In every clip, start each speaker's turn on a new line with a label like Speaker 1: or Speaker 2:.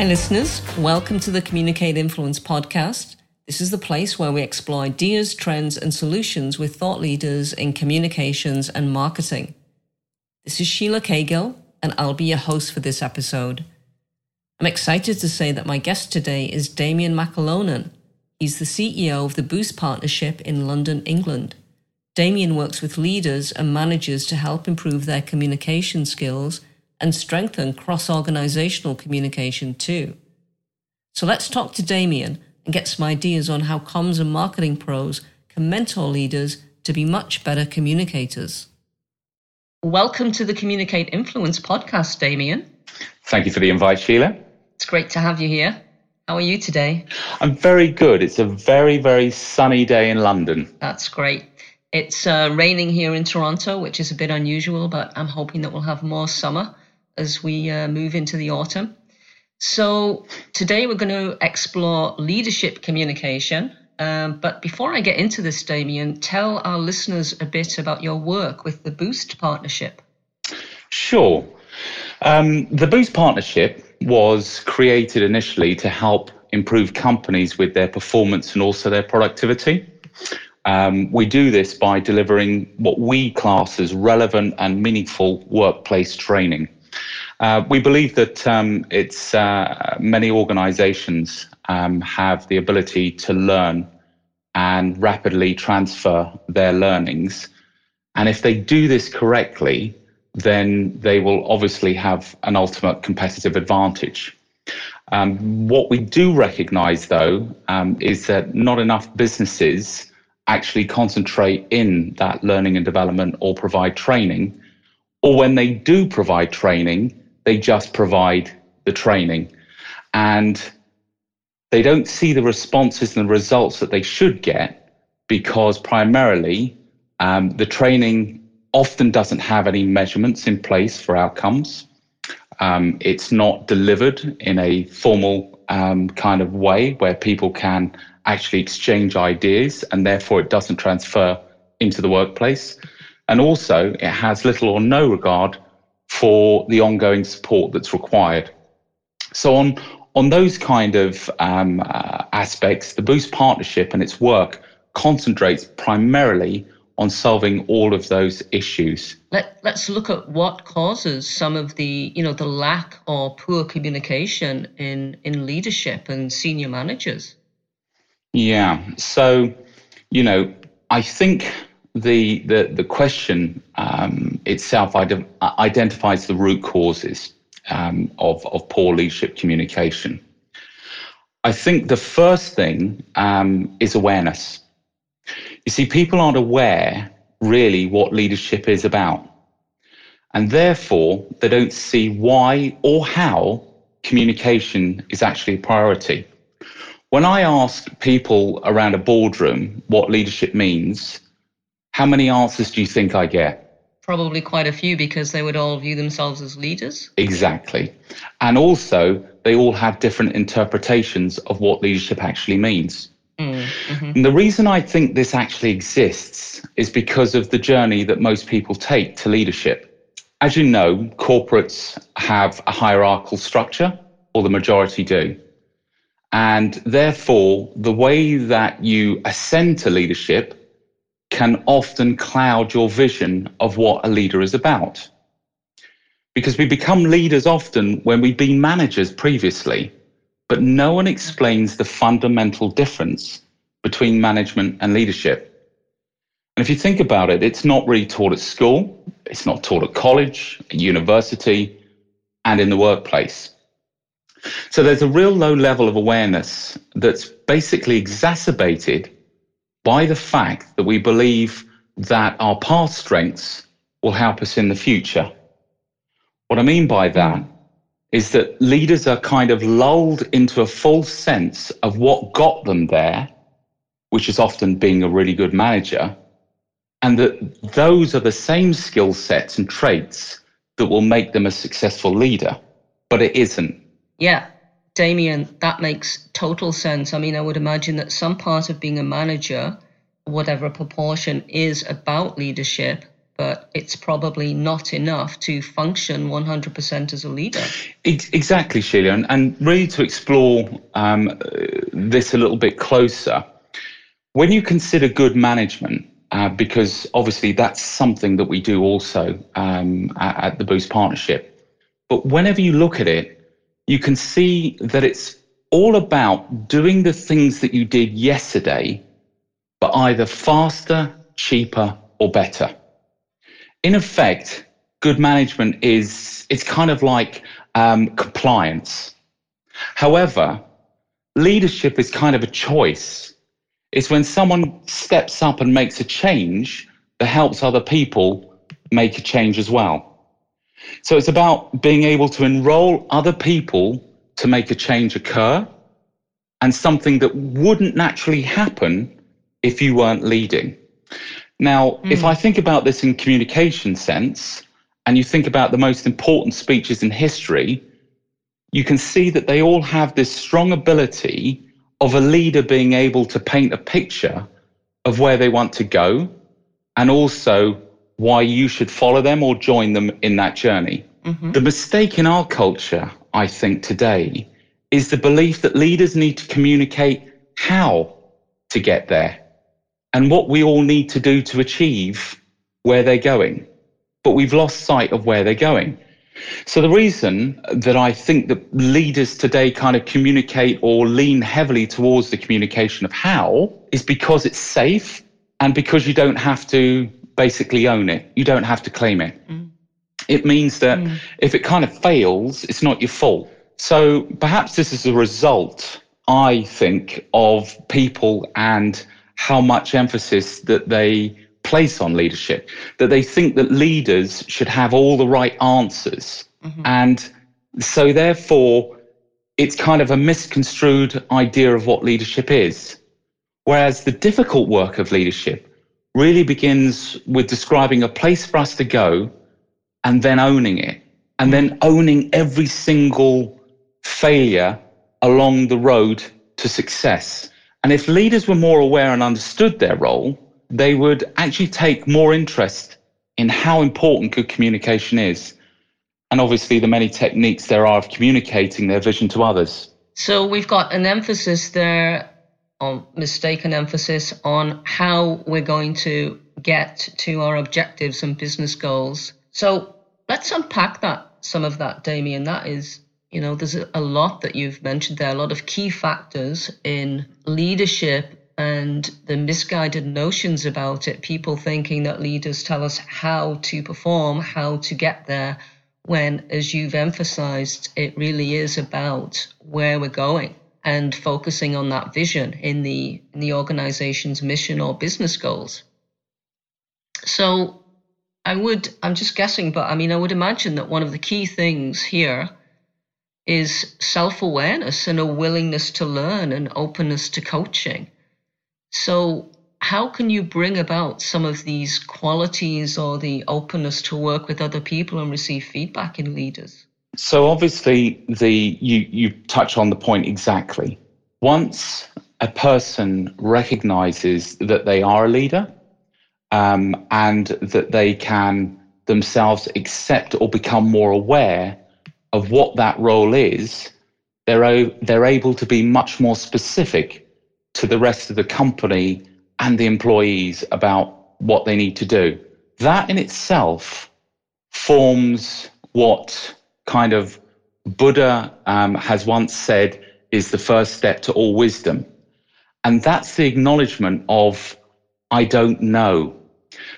Speaker 1: Hi, listeners. Welcome to the Communicate Influence podcast. This is the place where we explore ideas, trends, and solutions with thought leaders in communications and marketing. This is Sheelagh Caygill, and I'll be your host for this episode. I'm excited to say that my guest today is Damian McAlonan. He's the CEO of the Boost Partnership in London, England. Damian works with leaders and managers to help improve their communication skills and strengthen cross organizational communication too. So let's talk to Damian and get some ideas on how comms and marketing pros can mentor leaders to be much better communicators. Welcome to the Communicate Influence podcast, Damian.
Speaker 2: Thank you for the invite, Sheelagh.
Speaker 1: It's great to have you here. How are you today?
Speaker 2: I'm very good. It's a very, very sunny day in London.
Speaker 1: That's great. It's uh, raining here in Toronto, which is a bit unusual, but I'm hoping that we'll have more summer as we uh, move into the autumn. So, today we're going to explore leadership communication. Um, but before I get into this, Damian, tell our listeners a bit about your work with the Boost Partnership.
Speaker 2: Sure. Um, the Boost Partnership was created initially to help improve companies with their performance and also their productivity. Um, we do this by delivering what we class as relevant and meaningful workplace training. Uh, we believe that um, it's uh, many organizations um, have the ability to learn and rapidly transfer their learnings. And if they do this correctly, then they will obviously have an ultimate competitive advantage. Um, what we do recognize, though, um, is that not enough businesses actually concentrate in that learning and development or provide training. Or when they do provide training, they just provide the training. And they don't see the responses and the results that they should get because primarily um, the training often doesn't have any measurements in place for outcomes. Um, it's not delivered in a formal um, kind of way where people can actually exchange ideas and therefore it doesn't transfer into the workplace. And also, it has little or no regard for the ongoing support that's required. So, on, on those kind of um, uh, aspects, the Boost partnership and its work concentrates primarily on solving all of those issues.
Speaker 1: Let, let's look at what causes some of the, you know, the lack or poor communication in, in leadership and senior managers.
Speaker 2: Yeah. So, you know, I think the the the question um, itself ident- identifies the root causes um, of of poor leadership communication. I think the first thing um, is awareness. You see, people aren't aware really what leadership is about, and therefore they don't see why or how communication is actually a priority. When I ask people around a boardroom what leadership means, how many answers do you think I get?
Speaker 1: Probably quite a few because they would all view themselves as leaders.
Speaker 2: Exactly. And also, they all have different interpretations of what leadership actually means. Mm-hmm. And the reason I think this actually exists is because of the journey that most people take to leadership. As you know, corporates have a hierarchical structure, or the majority do. And therefore, the way that you ascend to leadership can often cloud your vision of what a leader is about. Because we become leaders often when we've been managers previously, but no one explains the fundamental difference between management and leadership. And if you think about it, it's not really taught at school, it's not taught at college, at university, and in the workplace. So there's a real low level of awareness that's basically exacerbated by the fact that we believe that our past strengths will help us in the future. What I mean by that is that leaders are kind of lulled into a false sense of what got them there, which is often being a really good manager, and that those are the same skill sets and traits that will make them a successful leader. But it isn't.
Speaker 1: Yeah, Damian, that makes total sense. I mean, I would imagine that some part of being a manager, whatever proportion, is about leadership, but it's probably not enough to function 100% as a leader.
Speaker 2: Exactly, Sheelagh. And, and really to explore um, this a little bit closer, when you consider good management, uh, because obviously that's something that we do also um, at, at the Boost Partnership. But whenever you look at it, you can see that it's all about doing the things that you did yesterday, but either faster, cheaper, or better. In effect, good management is it's kind of like um, compliance. However, leadership is kind of a choice. It's when someone steps up and makes a change that helps other people make a change as well. So it's about being able to enroll other people to make a change occur and something that wouldn't naturally happen if you weren't leading. Now, mm. if I think about this in communication sense, and you think about the most important speeches in history, you can see that they all have this strong ability of a leader being able to paint a picture of where they want to go and also why you should follow them or join them in that journey. Mm-hmm. The mistake in our culture, I think, today is the belief that leaders need to communicate how to get there and what we all need to do to achieve where they're going. But we've lost sight of where they're going. So the reason that I think that leaders today kind of communicate or lean heavily towards the communication of how is because it's safe and because you don't have to basically own it. You don't have to claim it. Mm. It means that mm. if it kind of fails, it's not your fault. So perhaps this is a result, I think, of people and how much emphasis that they place on leadership, that they think that leaders should have all the right answers. Mm-hmm. And so, therefore, it's kind of a misconstrued idea of what leadership is. Whereas the difficult work of leadership really begins with describing a place for us to go and then owning it, and then owning every single failure along the road to success. And if leaders were more aware and understood their role, they would actually take more interest in how important good communication is. And obviously, the many techniques there are of communicating their vision to others.
Speaker 1: So, we've got an emphasis there, on mistaken emphasis, on how we're going to get to our objectives and business goals. So, let's unpack that, some of that, Damian. That is you know, there's a lot that you've mentioned there, a lot of key factors in leadership and the misguided notions about it. People thinking that leaders tell us how to perform, how to get there, when, as you've emphasized, it really is about where we're going and focusing on that vision in the in the organization's mission or business goals. So I would I'm just guessing, but I mean I would imagine that one of the key things here is self awareness and a willingness to learn and openness to coaching. So, how can you bring about some of these qualities or the openness to work with other people and receive feedback in leaders?
Speaker 2: So, obviously, the you you touch on the point exactly. Once a person recognizes that they are a leader um, and that they can themselves accept or become more aware of what that role is, they're, they're able to be much more specific to the rest of the company and the employees about what they need to do. That in itself forms what kind of Buddha um, has once said is the first step to all wisdom. And that's the acknowledgement of, I don't know.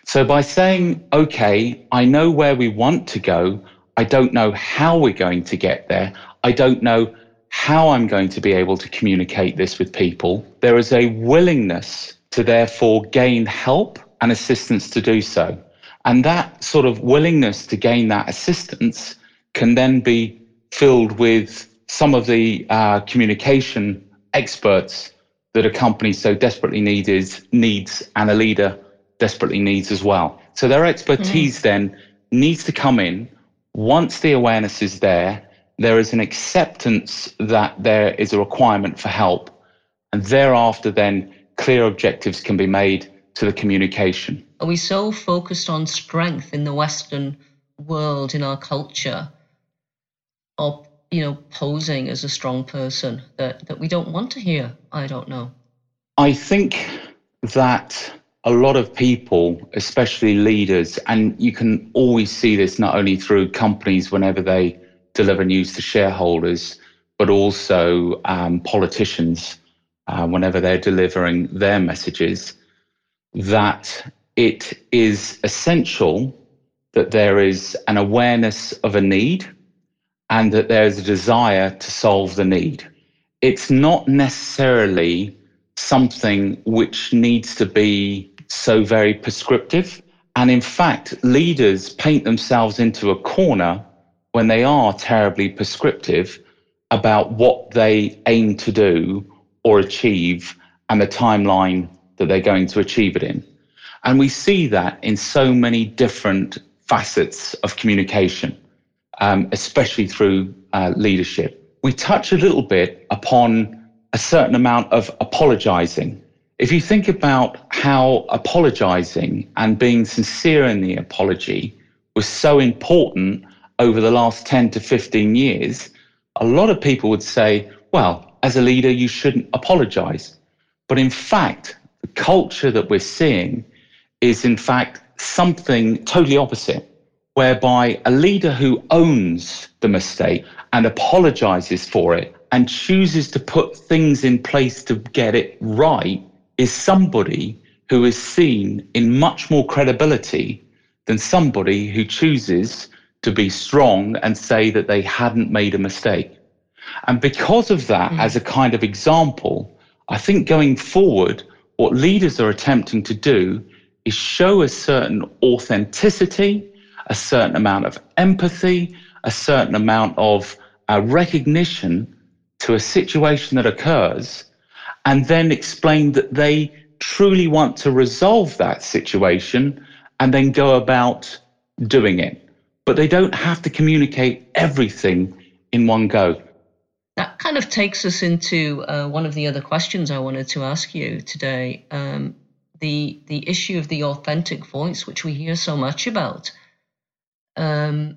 Speaker 2: So by saying, okay, I know where we want to go, I don't know how we're going to get there. I don't know how I'm going to be able to communicate this with people. There is a willingness to therefore gain help and assistance to do so. And that sort of willingness to gain that assistance can then be filled with some of the uh, communication experts that a company so desperately needs, needs and a leader desperately needs as well. So their expertise mm. then needs to come in once the awareness is there, there is an acceptance that there is a requirement for help. And thereafter, then clear objectives can be made to the communication.
Speaker 1: Are we so focused on strength in the Western world, in our culture, or you know, posing as a strong person that, that we don't want to hear? I don't know.
Speaker 2: I think that a lot of people, especially leaders, and you can always see this not only through companies whenever they deliver news to shareholders, but also um, politicians uh, whenever they're delivering their messages, that it is essential that there is an awareness of a need and that there's a desire to solve the need. It's not necessarily something which needs to be so very prescriptive. And in fact, leaders paint themselves into a corner when they are terribly prescriptive about what they aim to do or achieve and the timeline that they're going to achieve it in. And we see that in so many different facets of communication, um, especially through uh, leadership. We touch a little bit upon a certain amount of apologizing. If you think about how apologizing and being sincere in the apology was so important over the last 10 to 15 years, a lot of people would say, well, as a leader, you shouldn't apologize. But in fact, the culture that we're seeing is, in fact, something totally opposite, whereby a leader who owns the mistake and apologizes for it and chooses to put things in place to get it right is somebody who is seen in much more credibility than somebody who chooses to be strong and say that they hadn't made a mistake. And because of that, mm-hmm. as a kind of example, I think going forward, what leaders are attempting to do is show a certain authenticity, a certain amount of empathy, a certain amount of uh, recognition to a situation that occurs and then explain that they truly want to resolve that situation and then go about doing it. But they don't have to communicate everything in one go.
Speaker 1: That kind of takes us into uh, one of the other questions I wanted to ask you today. Um, the the issue of the authentic voice, which we hear so much about. Um,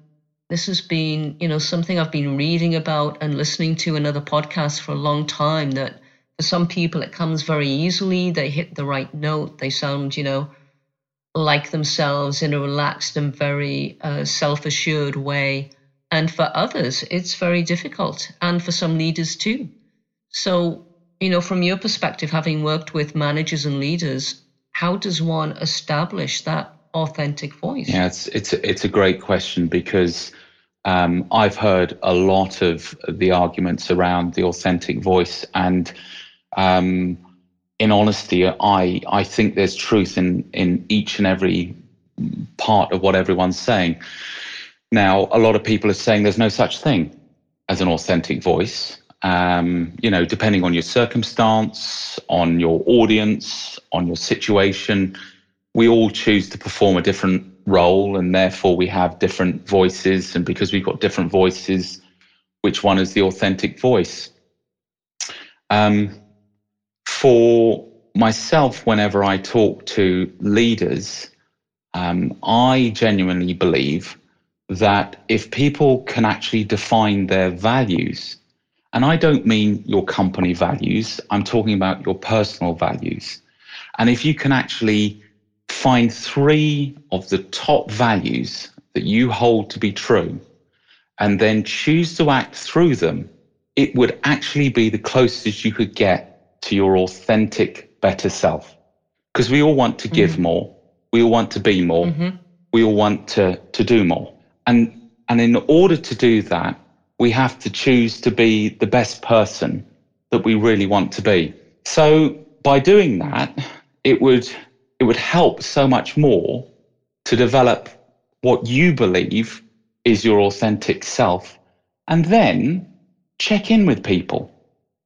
Speaker 1: this has been, you know, something I've been reading about and listening to in other podcasts for a long time. That for some people it comes very easily. They hit the right note. They sound, you know, like themselves in a relaxed and very uh, self-assured way. And for others, it's very difficult, and for some leaders too. So, you know, from your perspective, having worked with managers and leaders, how does one establish that authentic voice?
Speaker 2: Yeah, it's it's it's a great question because um, I've heard a lot of the arguments around the authentic voice, and um, in honesty, I I think there's truth in in each and every part of what everyone's saying. Now, a lot of people are saying there's no such thing as an authentic voice. Um, you know, depending on your circumstance, on your audience, on your situation, we all choose to perform a different role and therefore we have different voices and because we've got different voices which one is the authentic voice? Um, for myself whenever i talk to leaders um, i genuinely believe that if people can actually define their values and i don't mean your company values i'm talking about your personal values and if you can actually find three of the top values that you hold to be true and then choose to act through them, it would actually be the closest you could get to your authentic, better self. Because we all want to give mm-hmm. more, we all want to be more, mm-hmm. we all want to, to do more. And, and in order to do that, we have to choose to be the best person that we really want to be. So by doing that, it would it would help so much more to develop what you believe is your authentic self and then check in with people,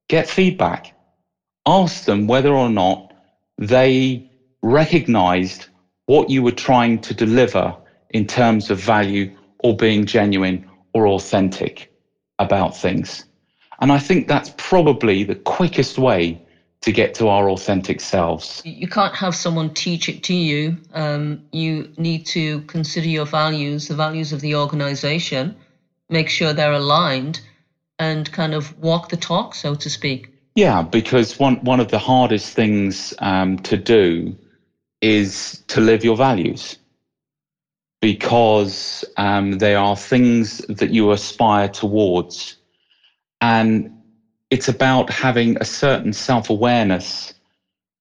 Speaker 2: get feedback, ask them whether or not they recognized what you were trying to deliver in terms of value or being genuine or authentic about things. And I think that's probably the quickest way to get to our authentic selves.
Speaker 1: You can't have someone teach it to you. Um, you need to consider your values, the values of the organization, make sure they're aligned, and kind of walk the talk, so to speak.
Speaker 2: Yeah, because one, one of the hardest things um, to do is to live your values because um, they are things that you aspire towards. And it's about having a certain self awareness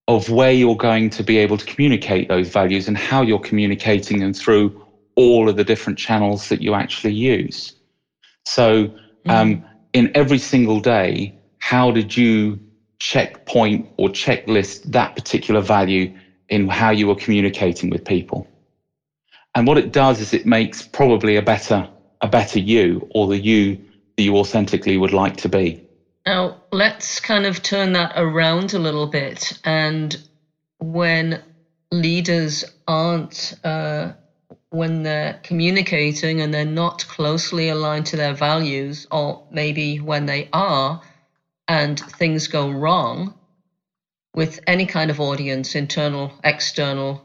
Speaker 2: of where you're going to be able to communicate those values and how you're communicating them through all of the different channels that you actually use. So, mm-hmm. um, in every single day, how did you checkpoint or checklist that particular value in how you were communicating with people? And what it does is it makes probably a better a better you or the you that you authentically would like to be.
Speaker 1: Now, let's kind of turn that around a little bit. And when leaders aren't, uh, when they're communicating and they're not closely aligned to their values, or maybe when they are and things go wrong with any kind of audience, internal, external,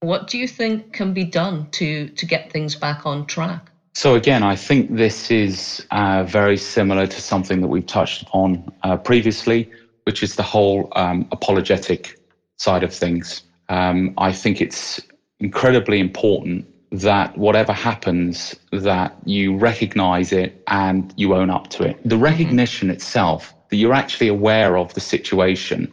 Speaker 1: what do you think can be done to, to get things back on track?
Speaker 2: So again, I think this is uh, very similar to something that we've touched upon uh, previously, which is the whole um, apologetic side of things. Um, I think it's incredibly important that whatever happens, that you recognize it and you own up to it. The mm-hmm. recognition itself, that you're actually aware of the situation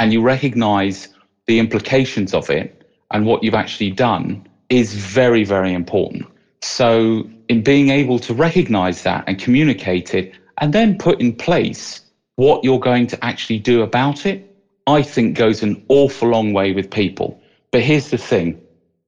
Speaker 2: and you recognize the implications of it and what you've actually done is very, very important. So, in being able to recognize that and communicate it, and then put in place what you're going to actually do about it, I think goes an awful long way with people. But here's the thing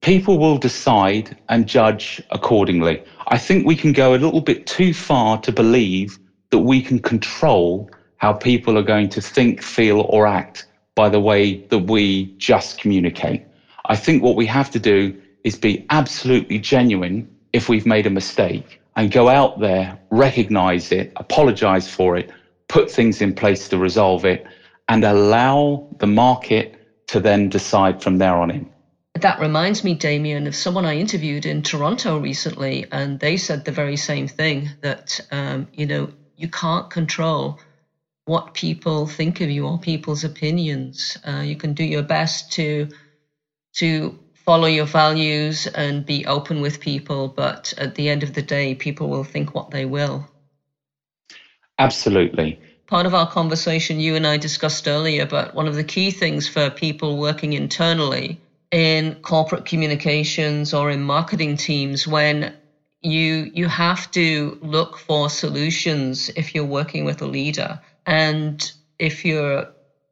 Speaker 2: people will decide and judge accordingly. I think we can go a little bit too far to believe that we can control how people are going to think, feel, or act by the way that we just communicate. I think what we have to do is be absolutely genuine if we've made a mistake and go out there, recognize it, apologize for it, put things in place to resolve it, and allow the market to then decide from there on in.
Speaker 1: That reminds me, Damian, of someone I interviewed in Toronto recently, and they said the very same thing that, um, you know, you can't control what people think of you or people's opinions. Uh, you can do your best to to follow your values and be open with people, but at the end of the day, people will think what they will.
Speaker 2: Absolutely.
Speaker 1: Part of our conversation you and I discussed earlier, but one of the key things for people working internally in corporate communications or in marketing teams when you you have to look for solutions if you're working with a leader and if you're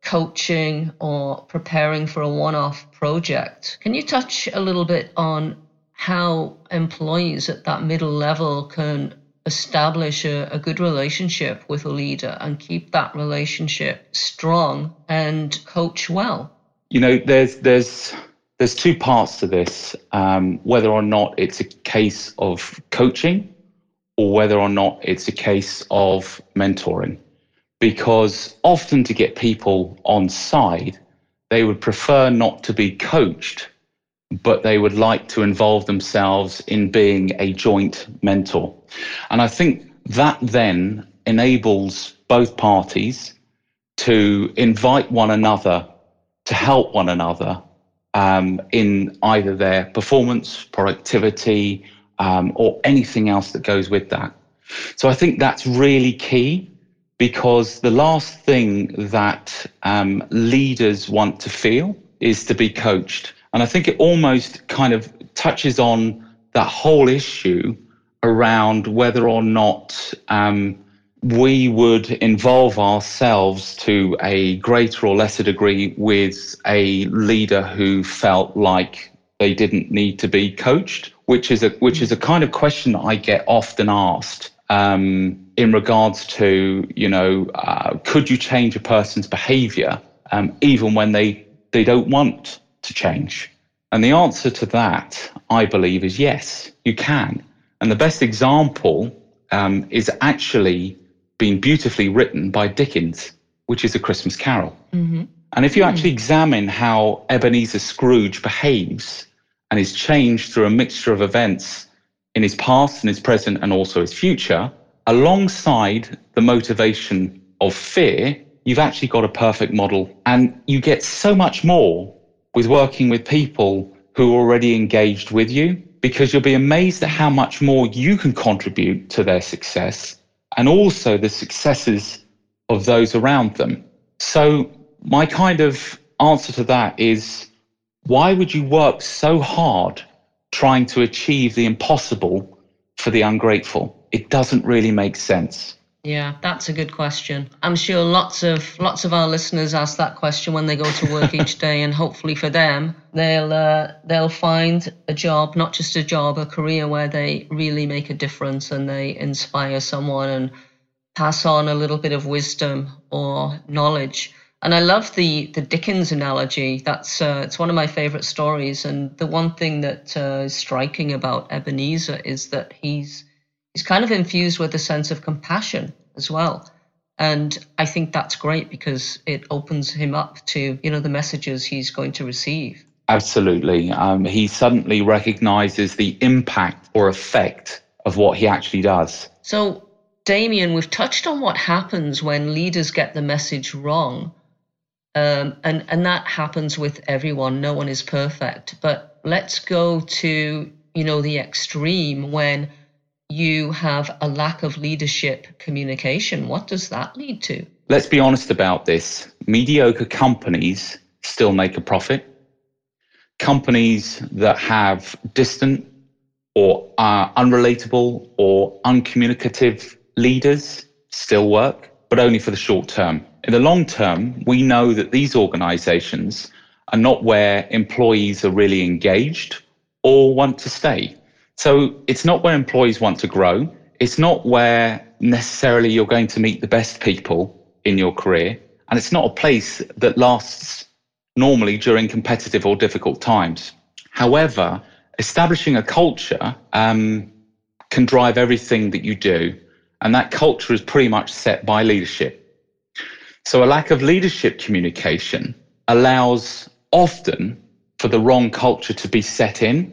Speaker 1: coaching or preparing for a one off project. Can you touch a little bit on how employees at that middle level can establish a, a, good relationship with a leader and keep that relationship strong and coach well?
Speaker 2: You know, there's there's there's two parts to this. Um, whether or not it's a case of coaching, or whether or not it's a case of mentoring because often to get people on side, they would prefer not to be coached, but they would like to involve themselves in being a joint mentor. And I think that then enables both parties to invite one another to help one another um, in either their performance, productivity, um, or anything else that goes with that. So I think that's really key because the last thing that um, leaders want to feel is to be coached. And I think it almost kind of touches on that whole issue around whether or not um, we would involve ourselves to a greater or lesser degree with a leader who felt like they didn't need to be coached, which is a which is a kind of question that I get often asked um, in regards to, you know, uh, could you change a person's behavior um, even when they, they don't want to change? And the answer to that, I believe, is yes, you can. And the best example um, is actually being beautifully written by Dickens. which is a Christmas carol. Mm-hmm. And if you mm. actually examine how Ebenezer Scrooge behaves and is changed through a mixture of events in his past and his present and also his future, alongside the motivation of fear, you've actually got a perfect model. And you get so much more with working with people who are already engaged with you because you'll be amazed at how much more you can contribute to their success and also the successes of those around them. So, my kind of answer to that is why would you work so hard trying to achieve the impossible for the ungrateful? It doesn't really make sense.
Speaker 1: Yeah, that's a good question. I'm sure lots of lots of our listeners ask that question when they go to work each day, and hopefully for them, they'll uh, they'll find a job, not just a job, a career where they really make a difference and they inspire someone and pass on a little bit of wisdom or knowledge. And I love the the Dickens analogy. That's uh, it's one of my favorite stories. And the one thing that uh, is striking about Ebenezer is that he's he's kind of infused with a sense of compassion as well. And I think that's great because it opens him up to you know the messages he's going to receive.
Speaker 2: Absolutely, um, he suddenly recognizes the impact or effect of what he actually does.
Speaker 1: So Damian, we've touched on what happens when leaders get the message wrong. Um, and, and that happens with everyone. No one is perfect. But let's go to, you know, the extreme when you have a lack of leadership communication. What does that lead to?
Speaker 2: Let's be honest about this. Mediocre companies still make a profit. Companies that have distant or uh, unrelatable or uncommunicative leaders still work, but only for the short term. In the long term, we know that these organizations are not where employees are really engaged or want to stay. So it's not where employees want to grow. It's not where necessarily you're going to meet the best people in your career. And it's not a place that lasts normally during competitive or difficult times. However, establishing a culture um, can drive everything that you do and that culture is pretty much set by leadership. So a lack of leadership communication allows often for the wrong culture to be set in.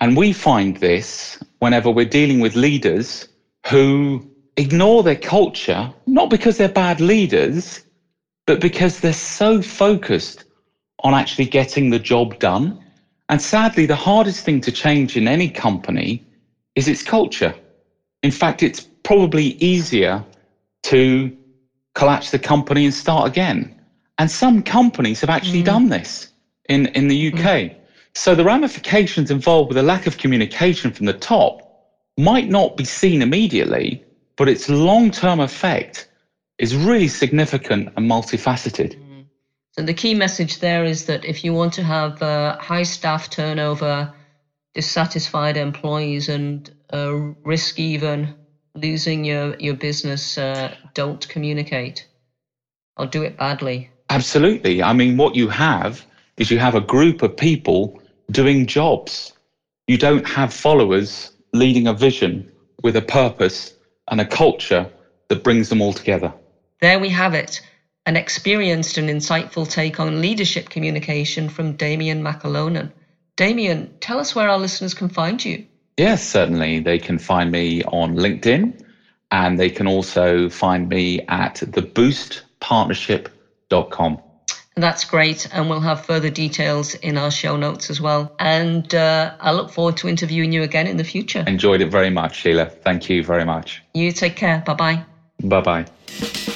Speaker 2: And we find this whenever we're dealing with leaders who ignore their culture, not because they're bad leaders, but because they're so focused on actually getting the job done. And sadly, the hardest thing to change in any company is its culture. In fact, it's probably easier to collapse the company and start again. And some companies have actually mm. done this in, in the UK. Mm. So the ramifications involved with a lack of communication from the top might not be seen immediately, but its long term effect is really significant and multifaceted. Mm.
Speaker 1: So the key message there is that if you want to have uh, high staff turnover, dissatisfied employees, and uh, risk even losing your your business uh, don't communicate or do it badly
Speaker 2: absolutely i mean what you have is you have a group of people doing jobs you don't have followers leading a vision with a purpose and a culture that brings them all together
Speaker 1: there we have it an experienced and insightful take on leadership communication from damian mcalonan damian tell us where our listeners can find you
Speaker 2: Yes, certainly. They can find me on LinkedIn and they can also find me at theboostpartnership.com.
Speaker 1: That's great. And we'll have further details in our show notes as well. And uh, I look forward to interviewing you again in the future.
Speaker 2: Enjoyed it very much, Sheelagh. Thank you very much.
Speaker 1: You take care. Bye bye.
Speaker 2: Bye bye.